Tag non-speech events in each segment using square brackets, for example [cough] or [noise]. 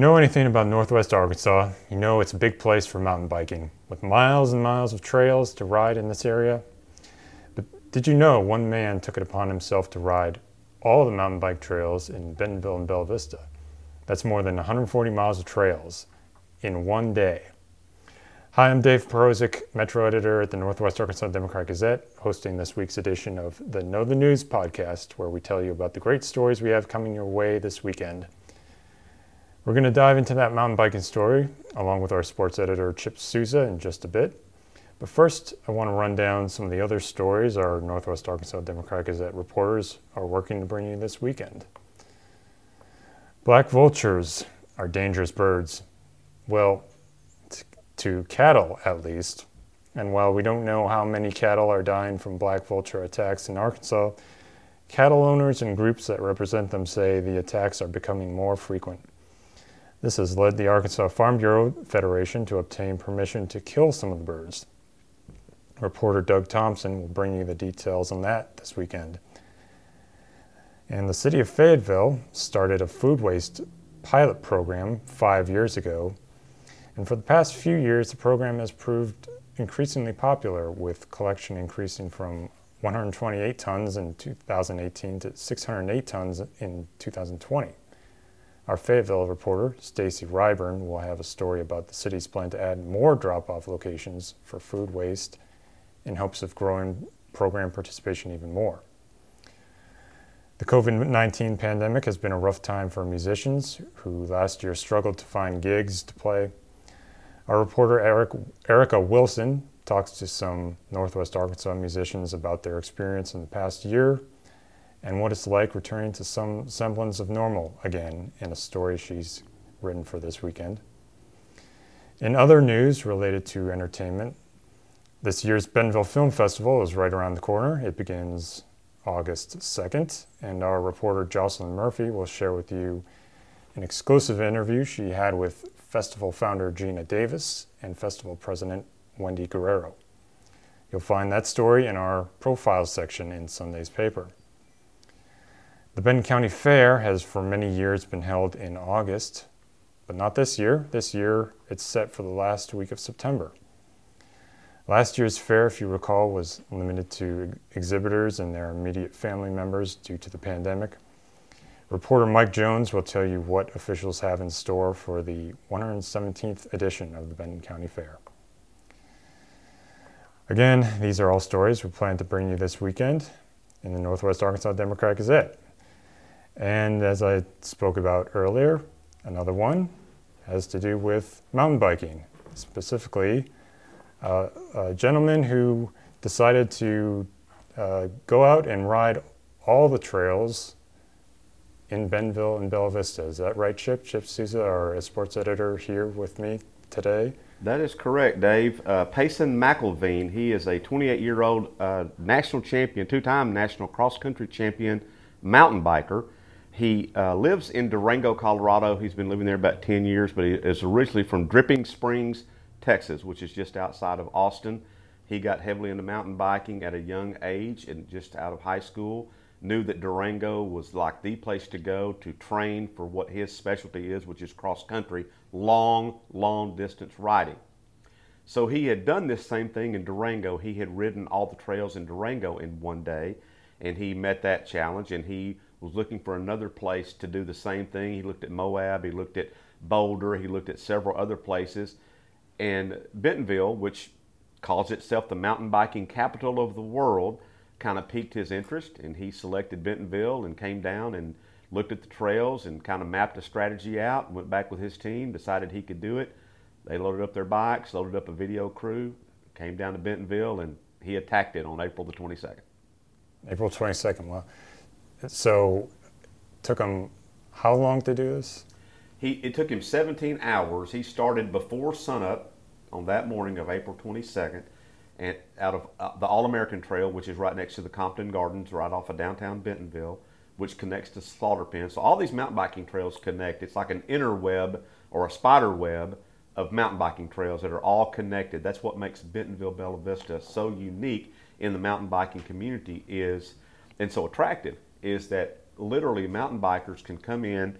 you know anything about Northwest Arkansas, you know it's a big place for mountain biking, with miles and miles of trails to ride in this area. But did you know one man took it upon himself to ride all the mountain bike trails in Bentonville and Bella Vista? That's more than 140 miles of trails in one day. Hi, I'm Dave Perozek, Metro Editor at the Northwest Arkansas Democrat Gazette, hosting this week's edition of the Know the News podcast, where we tell you about the great stories we have coming your way this weekend. We're going to dive into that mountain biking story along with our sports editor Chip Souza in just a bit. But first, I want to run down some of the other stories our Northwest Arkansas Democrat Gazette reporters are working to bring you this weekend. Black vultures are dangerous birds. Well, t- to cattle at least. And while we don't know how many cattle are dying from black vulture attacks in Arkansas, cattle owners and groups that represent them say the attacks are becoming more frequent. This has led the Arkansas Farm Bureau Federation to obtain permission to kill some of the birds. Reporter Doug Thompson will bring you the details on that this weekend. And the city of Fayetteville started a food waste pilot program five years ago. And for the past few years, the program has proved increasingly popular, with collection increasing from 128 tons in 2018 to 608 tons in 2020. Our Fayetteville reporter, Stacy Ryburn, will have a story about the city's plan to add more drop off locations for food waste in hopes of growing program participation even more. The COVID 19 pandemic has been a rough time for musicians who last year struggled to find gigs to play. Our reporter Eric, Erica Wilson talks to some Northwest Arkansas musicians about their experience in the past year and what it's like returning to some semblance of normal again in a story she's written for this weekend. In other news related to entertainment, this year's Bentonville Film Festival is right around the corner. It begins August 2nd, and our reporter Jocelyn Murphy will share with you an exclusive interview she had with festival founder Geena Davis and festival president Wendy Guerrero. You'll find that story in our profile section in Sunday's paper. The Benton County Fair has for many years been held in August, but not this year. This year it's set for the last week of September. Last year's fair, if you recall, was limited to exhibitors and their immediate family members due to the pandemic. Reporter Mike Jones will tell you what officials have in store for the 117th edition of the Benton County Fair. Again, these are all stories we plan to bring you this weekend in the Northwest Arkansas Democrat Gazette. And as I spoke about earlier, another one has to do with mountain biking, specifically uh, a gentleman who decided to uh, go out and ride all the trails in Bentonville and Bella Vista. Is that right, Chip? Chip Souza, our sports editor, here with me today. That is correct, Dave. Uh, Payson McElveen, he is a 28 year old uh, national champion, two time national cross country champion mountain biker. He uh, lives in Durango, Colorado. He's been living there about 10 years, but he is originally from Dripping Springs, Texas, which is just outside of Austin. He got heavily into mountain biking at a young age and just out of high school. Knew that Durango was like the place to go to train for what his specialty is, which is cross country, long, long distance riding. So he had done this same thing in Durango. He had ridden all the trails in Durango in one day, and he met that challenge and he was looking for another place to do the same thing. He looked at Moab, he looked at Boulder, he looked at several other places. And Bentonville, which calls itself the mountain biking capital of the world, kind of piqued his interest. And he selected Bentonville and came down and looked at the trails and kind of mapped a strategy out, went back with his team, decided he could do it. They loaded up their bikes, loaded up a video crew, came down to Bentonville, and he attacked it on April the 22nd. April 22nd. Well, so, took him how long to do this? He it took him 17 hours. He started before sunup on that morning of April 22nd, and out of uh, the All American Trail, which is right next to the Compton Gardens, right off of downtown Bentonville, which connects to Slaughter Pen. So all these mountain biking trails connect. It's like an inner web or a spider web of mountain biking trails that are all connected. That's what makes Bentonville Bella Vista so unique in the mountain biking community is and so attractive is that literally mountain bikers can come in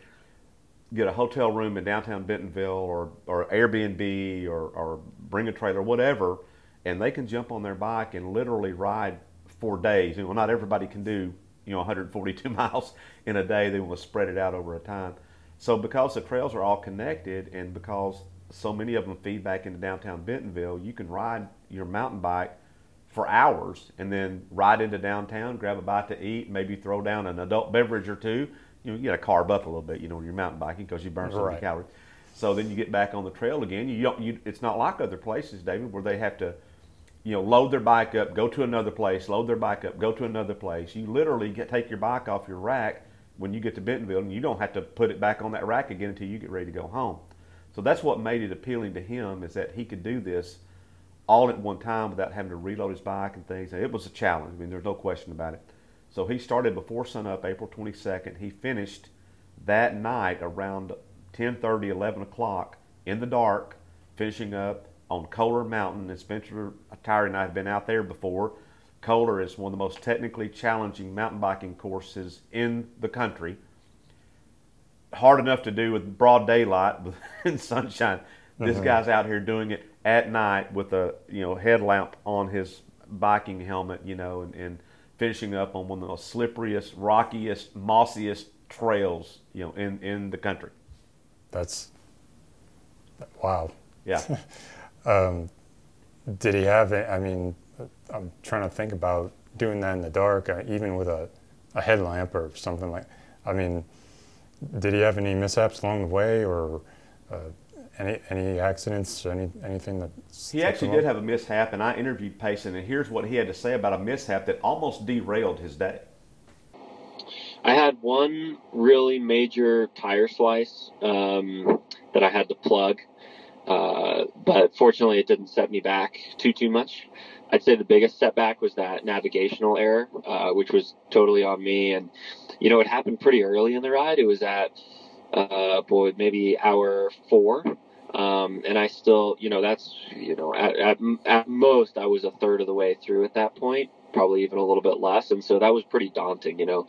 get a hotel room in downtown Bentonville or, or Airbnb or, or bring a trailer, whatever, and they can jump on their bike and literally ride for days. You know, not everybody can do you know 142 [laughs] miles in a day. They want to spread it out over a time. So because the trails are all connected and because so many of them feed back into downtown Bentonville, you can ride your mountain bike for hours and then ride into downtown, grab a bite to eat, maybe throw down an adult beverage or two. You know, you got to carb up a little bit, you know, when you're mountain biking because you burn so Right. many calories. So then you get back on the trail again. You don't. You, it's not like other places, David, where they have to, you know, load their bike up, go to another place, load their bike up, go to another place. You literally get take your bike off your rack when you get to Bentonville, and you don't have to put it back on that rack again until you get ready to go home. So that's what made it appealing to him is that he could do this all at one time without having to reload his bike and things. And it was a challenge. I mean, there's no question about it. So he started before sunup, April 22nd. He finished that night around 10:30, 11 o'clock in the dark, finishing up on Coler Mountain. And Spencer Tirey and I have been out there before. Coler is one of the most technically challenging mountain biking courses in the country. Hard enough to do with broad daylight [laughs] and sunshine. This uh-huh. guy's out here doing it at night with a you know headlamp on his biking helmet, you know, and, and finishing up on one of the most slipperiest, rockiest, mossiest trails, you know, in, in the country. That's wow. Yeah. [laughs] Did he have it? I mean, I'm trying to think about doing that in the dark, uh, even with a, a headlamp or something like. I mean, did he have any mishaps along the way, or uh, any any accidents, any anything that? He actually did have a mishap, and I interviewed Payson, and here's what he had to say about a mishap that almost derailed his day. I had one really major tire slice um, that I had to plug, uh, but fortunately it didn't set me back too too much. I'd say the biggest setback was that navigational error, uh, which was totally on me. And you know, it happened pretty early in the ride. It was at uh, boy maybe hour four. Um, and I still, you know, that's, you know, at, at, at most I was a third of the way through at that point, probably even a little bit less. And so that was pretty daunting, you know,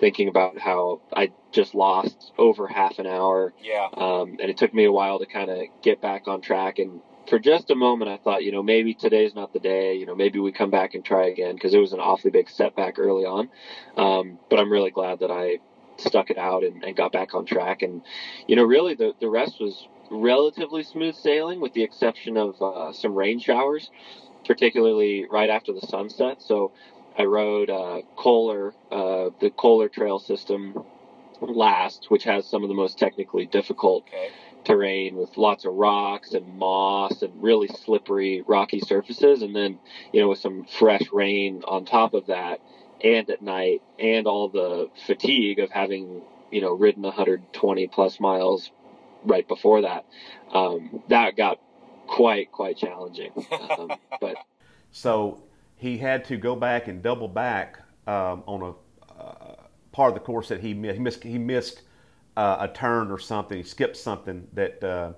thinking about how I just lost over half an hour. Yeah. Um, and it took me a while to kind of get back on track. And for just a moment, I thought, you know, maybe today's not the day. You know, maybe we come back and try again because it was an awfully big setback early on. Um, but I'm really glad that I stuck it out and, and got back on track. And, you know, really the, the rest was relatively smooth sailing with the exception of uh, some rain showers, particularly right after the sunset. So I rode uh, Coler, uh, the Coler Trail system last, which has some of the most technically difficult Okay. terrain with lots of rocks and moss and really slippery rocky surfaces and then you know with some fresh rain on top of that and at night and all the fatigue of having you know ridden 120 plus miles right before that um, that got quite quite challenging [laughs] um, but So he had to go back and double back um, on a uh, part of the course that he missed. He missed, he missed uh, a turn or something. He skipped something that. Uh,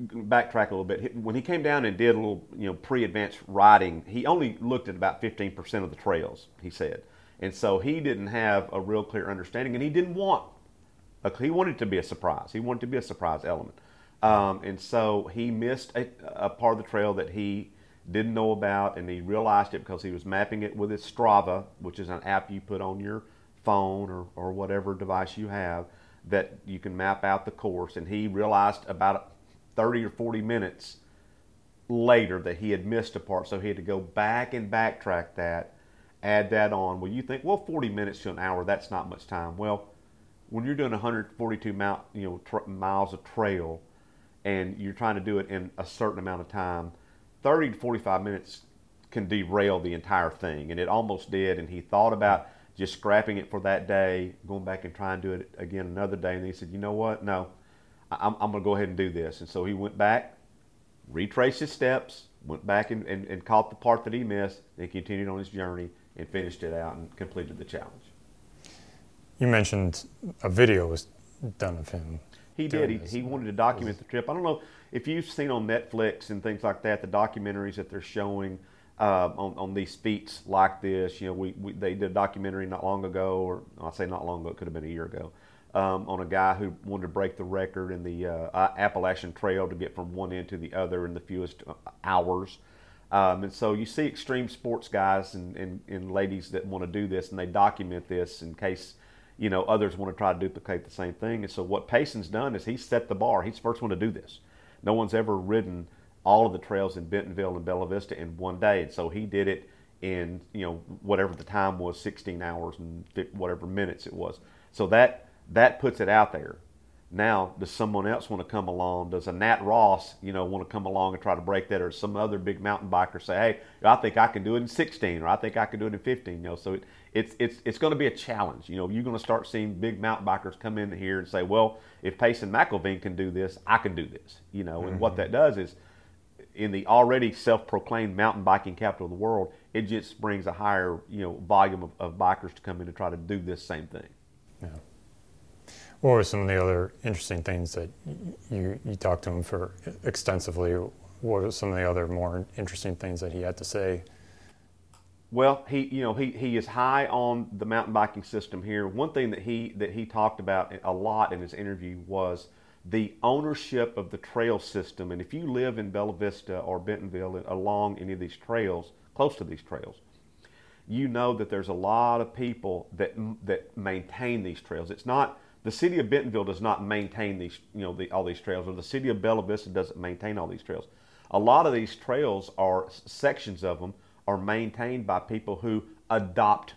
backtrack a little bit. When he came down and did a little, you know, pre-advanced riding, he only looked at about 15% of the trails. He said, and so he didn't have a real clear understanding, and he didn't want. He wanted it to be a surprise. He wanted to be a surprise element, um, and so he missed a, a part of the trail that he didn't know about, and he realized it because he was mapping it with his Strava, which is an app you put on your phone or, or whatever device you have that you can map out the course. And he realized about 30 or 40 minutes later that he had missed a part, so he had to go back and backtrack that, add that on. Well, you think, well, 40 minutes to an hour, that's not much time. Well, when you're doing 142 mount, you know, tr- miles of trail, and you're trying to do it in a certain amount of time, 30 to 45 minutes can derail the entire thing, and it almost did. And he thought about just scrapping it for that day, going back and trying to do it again another day. And he said, you know what? No, I'm, I'm going to go ahead and do this. And so he went back, retraced his steps, went back and, and, and caught the part that he missed, and continued on his journey and finished it out and completed the challenge. You mentioned a video was done of him. He did. He, he wanted to document the trip. I don't know if you've seen on Netflix and things like that the documentaries that they're showing uh, on, on these feats like this. You know, we, we they did a documentary not long ago, or I'll say not long ago, it could have been a year ago, um, on a guy who wanted to break the record in the uh, Appalachian Trail to get from one end to the other in the fewest uh, hours. Um, and so you see extreme sports guys and, and, and ladies that want to do this, and they document this in case you know others want to try to duplicate the same thing. And so what Payson's done is he's set the bar. He's the first one to do this. No one's ever ridden all of the trails in Bentonville and Bella Vista in one day, and so he did it in you know whatever the time was, 16 hours and whatever minutes it was. So that that puts it out there. Now, does someone else want to come along? Does a Nat Ross, you know, want to come along and try to break that, or some other big mountain biker say, "Hey, I think I can do it in 16, or I think I can do it in 15." You know, so it, it's it's it's going to be a challenge. You know, you're going to start seeing big mountain bikers come in here and say, "Well, if Payson McElveen can do this, I can do this." You know, and mm-hmm. what that does is, in the already self-proclaimed mountain biking capital of the world, it just brings a higher, you know, volume of, of bikers to come in and try to do this same thing. Yeah. What were some of the other interesting things that you, you talked to him for extensively? What were some of the other more interesting things that he had to say? Well, he you know he, he is high on the mountain biking system here. One thing that he that he talked about a lot in his interview was the ownership of the trail system. And if you live in Bella Vista or Bentonville along any of these trails, close to these trails, you know that there's a lot of people that that maintain these trails. It's not the city of Bentonville does not maintain these, you know, the, all these trails, or the city of Bella Vista doesn't maintain all these trails. A lot of these trails are sections of them are maintained by people who adopt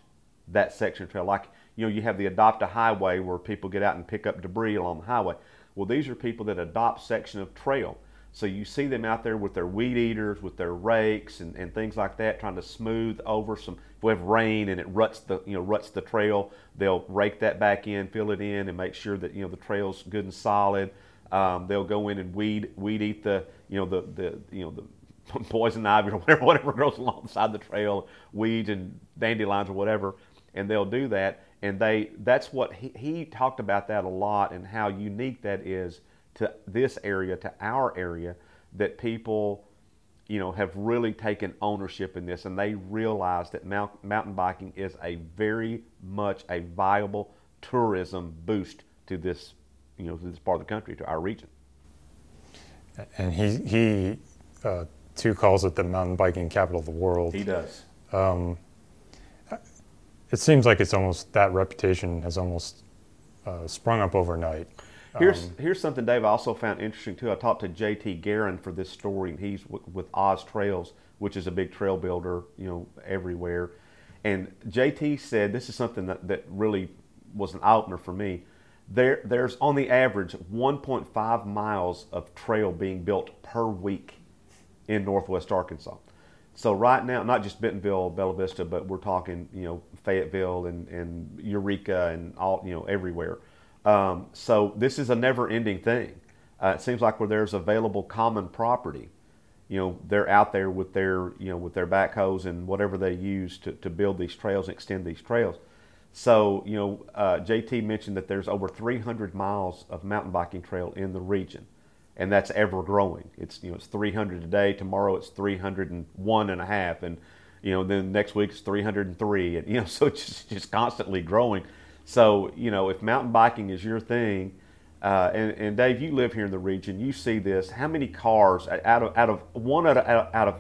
that section of trail. Like, you know, you have the adopt a highway where people get out and pick up debris along the highway. Well, these are people that adopt section of trail. So you see them out there with their weed eaters, with their rakes and, and things like that, trying to smooth over some. If we have rain and it ruts the you know ruts the trail, they'll rake that back in, fill it in, and make sure that you know the trail's good and solid. Um, they'll go in and weed weed eat the you know the the you know the [laughs] poison ivy or whatever [laughs] whatever grows alongside the trail, weeds and dandelions or whatever, and they'll do that. And they that's what he, he talked about that a lot and how unique that is to this area, to our area, that people, you know, have really taken ownership in this and they realize that mount, mountain biking is a very much a viable tourism boost to this, you know, to this part of the country, to our region. And he, he uh, too calls it the mountain biking capital of the world. He does. Um, it seems like it's almost that reputation has almost uh, sprung up overnight. Here's um, here's something Dave I also found interesting too. I talked to J.T. Guerin for this story, and he's w- with Oz Trails, which is a big trail builder, you know, everywhere. And J.T. said this is something that, that really was an eye opener for me. There there's on the average 1.5 miles of trail being built per week in Northwest Arkansas. So right now, not just Bentonville, Bella Vista, but we're talking, you know, Fayetteville and, and Eureka and all, you know, everywhere. Um, so this is a never-ending thing. Uh, it seems like where there's available common property, you know, they're out there with their, you know, with their backhoes and whatever they use to, to build these trails and extend these trails. So, you know, uh, JT mentioned that there's over 300 miles of mountain biking trail in the region, and that's ever growing. It's, you know, it's 300 today. Tomorrow it's 301 and a half, and you know, then next week it's 303, and you know, [laughs] so it's just, just constantly growing. So, you know, if mountain biking is your thing, uh, and, and, Dave, you live here in the region, you see this. How many cars out of out of one out of, out of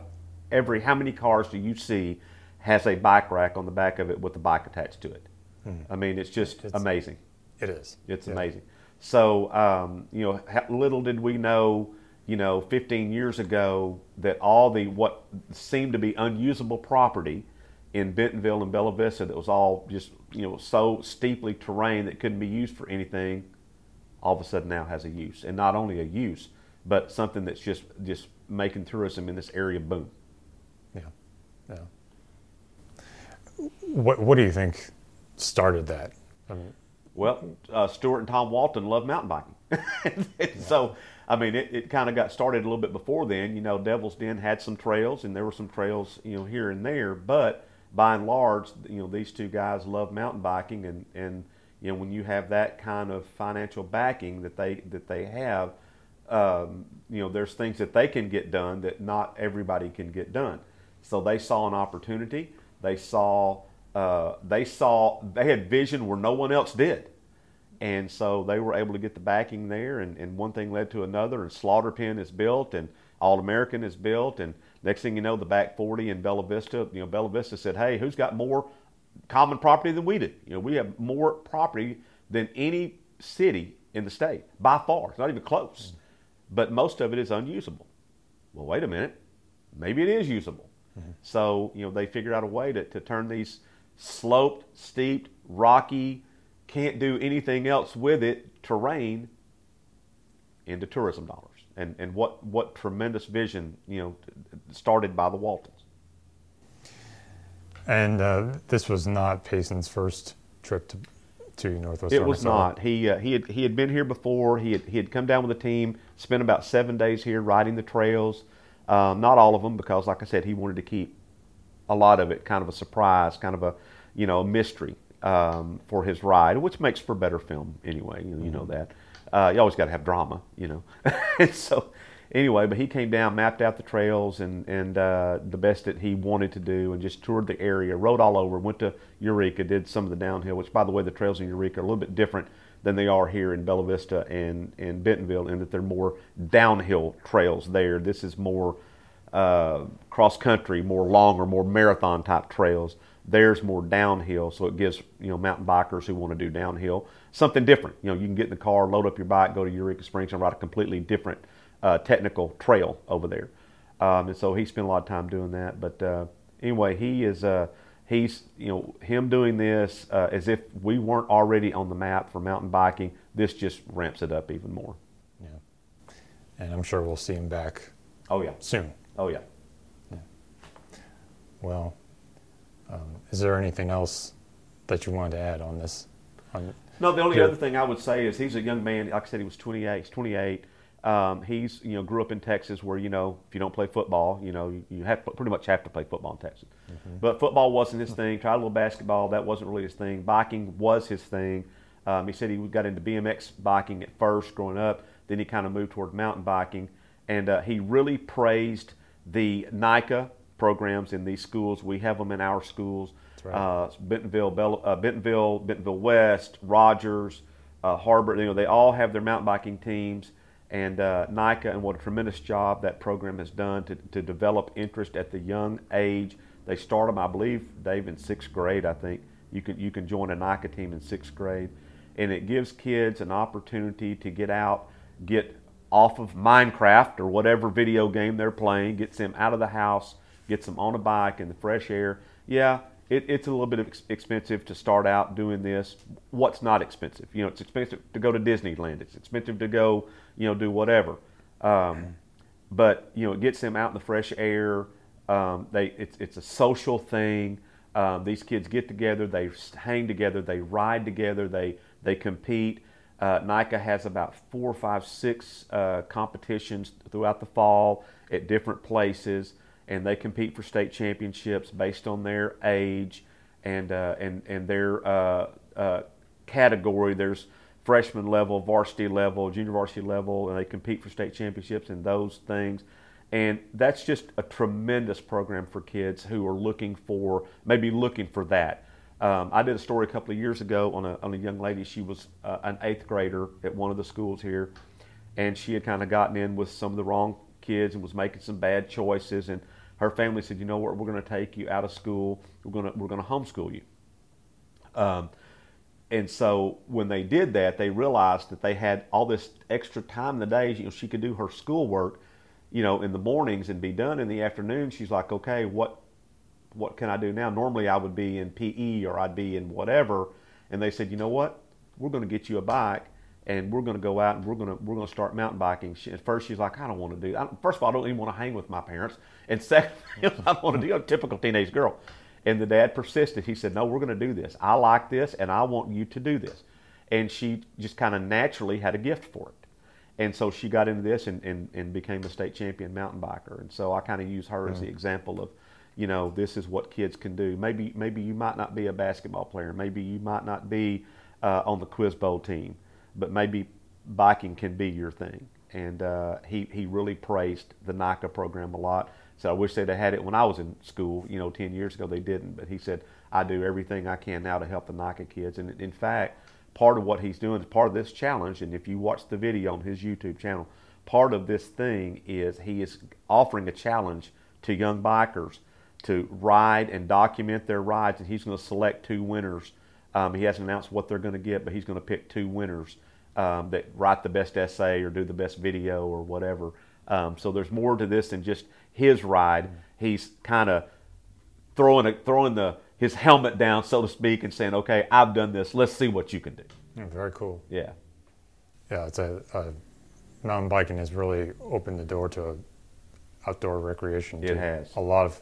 every how many cars do you see has a bike rack on the back of it with the bike attached to it? Hmm. I mean, it's just it's, amazing. It is. It's yeah. amazing. So, um, you know, little did we know, you know, 15 years ago that all the what seemed to be unusable property in Bentonville and Bella Vista that was all just you know so steeply terrain that couldn't be used for anything, all of a sudden now has a use, and not only a use, but something that's just just making tourism in this area boom. Yeah, yeah. What What do you think started that? I mean, well, uh, Stuart and Tom Walton love mountain biking, [laughs] yeah. so. I mean, it, it kind of got started a little bit before then. You know, Devil's Den had some trails, and there were some trails, you know, here and there. But by and large, you know, these two guys love mountain biking, and, and you know, when you have that kind of financial backing that they that they have, um, you know, there's things that they can get done that not everybody can get done. So they saw an opportunity. They saw uh, they saw they had vision where no one else did. And so they were able to get the backing there, and, and one thing led to another, and Slaughter Pen is built, and All American is built, and next thing you know, the back 40 in Bella Vista, you know, Bella Vista said, hey, who's got more common property than we do? You know, we have more property than any city in the state by far. It's not even close, but most of it is unusable. Well, wait a minute, maybe it is usable. Mm-hmm. So, you know, they figured out a way to, to turn these sloped, steep, rocky, can't do anything else with it terrain into tourism dollars. And, and what, what tremendous vision, you know, started by the Waltons. And uh, this was not Payson's first trip to, to Northwest It Arkansas. was not. He, uh, he, had, he had been here before. He had, he had come down with a team, spent about seven days here riding the trails. Um, not all of them, because like I said, he wanted to keep a lot of it kind of a surprise, kind of a you know a mystery um, for his ride, which makes for better film anyway. You, you know mm-hmm. that. Uh, you always got to have drama, you know. and [laughs] so anyway, but he came down, mapped out the trails and and uh, the best that he wanted to do, and just toured the area, rode all over, went to Eureka, did some of the downhill. Which, by the way, the trails in Eureka are a little bit different than they are here in Bella Vista and and Bentonville, in that they're more downhill trails there. This is more uh, cross country, more long or more marathon type trails. There's more downhill, so it gives you know mountain bikers who want to do downhill something different. You know, you can get in the car, load up your bike, go to Eureka Springs, and ride a completely different uh, technical trail over there. Um, and so he spent a lot of time doing that. But uh, anyway, he is uh, he's you know him doing this uh, as if we weren't already on the map for mountain biking. This just ramps it up even more. Yeah, and I'm sure we'll see him back. Oh yeah, soon. Oh yeah. yeah. Well, um, is there anything else that you wanted to add on this? No, the only other thing I would say is he's a young man. Like I said, he was 28. He's 28. Um, he's you know grew up in Texas, where you know if you don't play football, you know you have pretty much have to play football in Texas. Mm-hmm. But football wasn't his thing. Tried a little basketball. That wasn't really his thing. Biking was his thing. Um, he said he got into BMX biking at first, growing up. Then he kind of moved toward mountain biking, and uh, he really praised the NICA programs in these schools. We have them in our schools. Right. Uh, Bentonville, Bell, uh, Bentonville, Bentonville West, Rogers, uh, Har-Ber. You know, they all have their mountain biking teams, and uh, and what a tremendous job that program has done to, to develop interest at the young age. They start them, I believe, Dave, in sixth grade. I think you can you can join a NICA team in sixth grade, and it gives kids an opportunity to get out, get off of Minecraft or whatever video game they're playing, gets them out of the house, gets them on a bike in the fresh air. Yeah, it, it's a little bit ex- expensive to start out doing this. What's not expensive? You know, it's expensive to go to Disneyland. It's expensive to go, you know, do whatever. Um, but you know, it gets them out in the fresh air. Um, they, it's, it's a social thing. Um, these kids get together, they hang together, they ride together, they they compete. Uh, NICA has about four, five, six uh, competitions throughout the fall at different places and they compete for state championships based on their age and uh, and and their uh, uh, category. There's freshman level, varsity level, junior varsity level, and they compete for state championships and those things. And that's just a tremendous program for kids who are looking for maybe looking for that. Um, I did a story a couple of years ago on a, on a young lady. She was uh, an eighth grader at one of the schools here, and she had kind of gotten in with some of the wrong kids and was making some bad choices. And her family said, "You know what? We're going to take you out of school. We're going to we're going to homeschool you." Um, and so when they did that, they realized that they had all this extra time in the days. You know, she could do her schoolwork, you know, in the mornings and be done in the afternoon. She's like, "Okay, what what can I do now? Normally I would be in PE or I'd be in whatever." And they said, "You know what? We're going to get you a bike." And we're going to go out and we're going to we're going to start mountain biking. She, at first, she's like, I don't want to do. That. First of all, I don't even want to hang with my parents, and [laughs] second, I don't want to do a typical teenage girl. And the dad persisted. He said, No, we're going to do this. I like this, and I want you to do this. And she just kind of naturally had a gift for it. And so she got into this and, and, and became a state champion mountain biker. And so I kind of use her as the example of, you know, this is what kids can do. Maybe maybe you might not be a basketball player. Maybe you might not be uh, on the quiz bowl team but maybe biking can be your thing. And uh, he, he really praised the NICA program a lot. So I wish they'd have had it when I was in school, you know, 10 years ago. They didn't. But he said, I do everything I can now to help the NICA kids. And in fact, part of what he's doing is part of this challenge. And if you watch the video on his YouTube channel, part of this thing is he is offering a challenge to young bikers to ride and document their rides, and he's going to select two winners. Um, he hasn't announced what they're going to get, but he's going to pick two winners um, that write the best essay or do the best video or whatever. Um, so there's more to this than just his ride. He's kind of throwing a, throwing the his helmet down, so to speak, and saying, "Okay, I've done this. Let's see what you can do." Yeah, very cool. Yeah. Yeah, it's a, a mountain biking has really opened the door to outdoor recreation. It to has. a lot of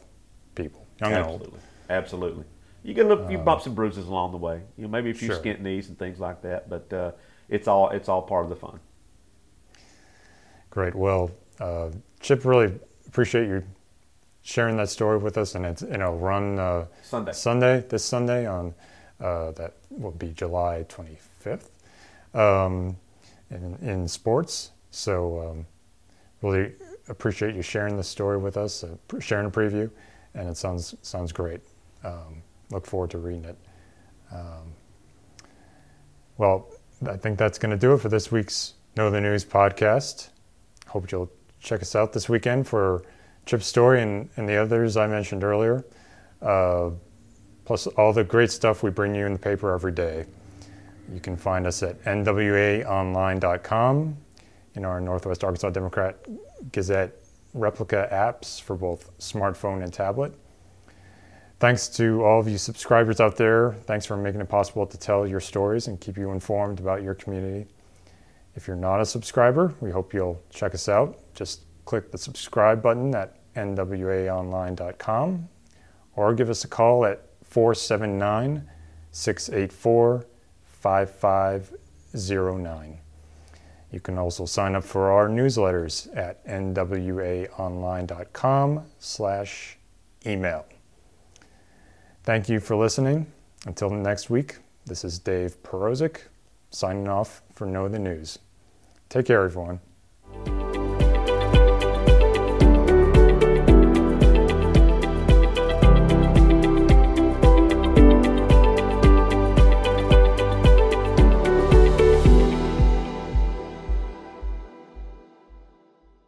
people, young and old. Absolutely. Absolutely. You get a little- few bumps and bruises along the way. You know, maybe a few Sure. skint knees and things like that, but uh, it's all it's all part of the fun. Great. Well, uh, Chip, really appreciate you sharing that story with us, and it's you know run uh, Sunday. Sunday this Sunday on uh, that will be July 25th um, in, in sports. So um, really appreciate you sharing the story with us, uh, sharing a preview, and it sounds sounds great. Um, look forward to reading it. Um, well, I think that's going to do it for this week's Know the News podcast. Hope you'll check us out this weekend for Chip's story and, and the others I mentioned earlier, uh, plus all the great stuff we bring you in the paper every day. You can find us at nwaonline.com in our Northwest Arkansas Democrat Gazette replica apps for both smartphone and tablet. Thanks to all of you subscribers out there. Thanks for making it possible to tell your stories and keep you informed about your community. If you're not a subscriber, we hope you'll check us out. Just click the subscribe button at nwaonline.com or give us a call at 479 684 5509. You can also sign up for our newsletters at nwaonline.com slash email. Thank you for listening. Until next week, this is Dave Perozek signing off for Know the News. Take care, everyone.